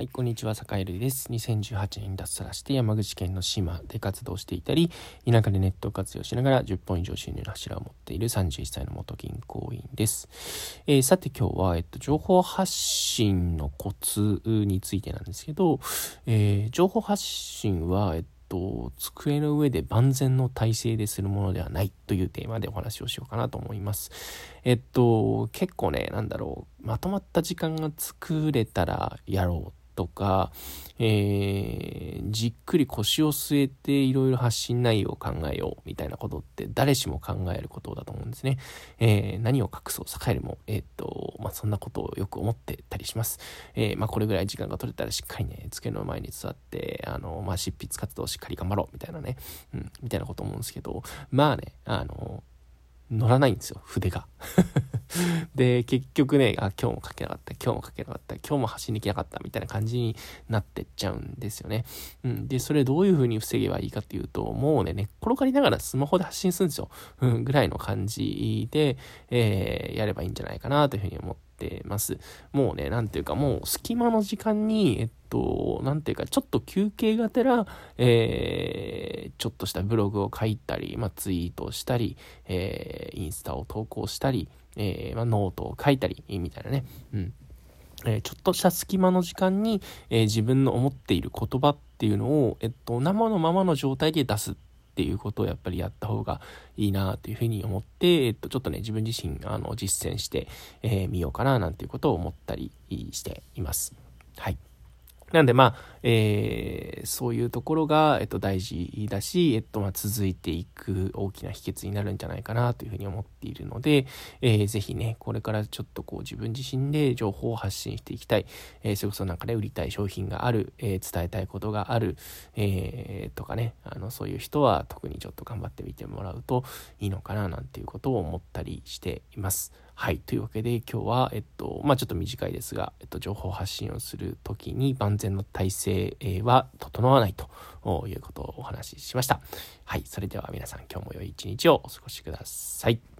はい、こんにちは、坂井瑠です。2018年脱サラして山口県の島で活動していたり、田舎でネットを活用しながら10本以上収入の柱を持っている31歳の元銀行員です。えー、さて今日は、えっと、情報発信のコツについてなんですけど、えー、情報発信は、えっとと、机の上で万全の体制でするものではないというテーマでお話をしようかなと思います。えっと、結構ね、なんだろう、まとまった時間が作れたらやろうとか、えー、じっくり腰を据えていろいろ発信内容を考えようみたいなことって誰しも考えることだと思うんですね。えー、何を隠そう、栄えるも、えー、っと、まあ、そんなことをよく思ってたりします。えまあ、これぐらい時間が取れたらしっかりね、机の前に座って、あの、まあ、執筆活動をしっかり頑張ろうみたいなね、うん、みたいなこと思うんですけど、まあね、あの、乗らないんですよ、筆が。で、結局ね、あ、今日も書けなかった、今日も書けなかった、今日も走りに行けなかった、みたいな感じになってっちゃうんですよね。うん。で、それどういう風に防げばいいかっていうと、もうね、寝っ転がりながらスマホで発信するんですよ。うん、ぐらいの感じで、えー、やればいいんじゃないかなというふうに思ってます。もうね、なんていうかもう隙間の時間に、えっと、なんていうかちょっと休憩がてら、えー、ちょっとしたブログを書いたり、まあ、ツイートしたり、えー、インスタを投稿したり、えー、まあ、ノートを書いたり、みたいなね。うん。えー、ちょっとした隙間の時間に、えー、自分の思っている言葉っていうのを、えっと、生のままの状態で出すっていうことをやっぱりやった方がいいなというふうに思って、えっと、ちょっとね、自分自身、あの、実践してみ、えー、ようかななんていうことを思ったりしています。はい。なんでまあ、えー、そういうところが、えっと、大事だし、えっと、まあ、続いていく大きな秘訣になるんじゃないかなというふうに思っているので、えー、ぜひね、これからちょっとこう自分自身で情報を発信していきたい、えー、それこそなんかね、売りたい商品がある、えー、伝えたいことがある、えー、とかね、あの、そういう人は特にちょっと頑張ってみてもらうといいのかななんていうことを思ったりしています。はい。というわけで今日は、えっと、まあ、ちょっと短いですが、えっと、情報発信をするときに万全の体制は整わないということをお話ししました。はい。それでは皆さん今日も良い一日をお過ごしください。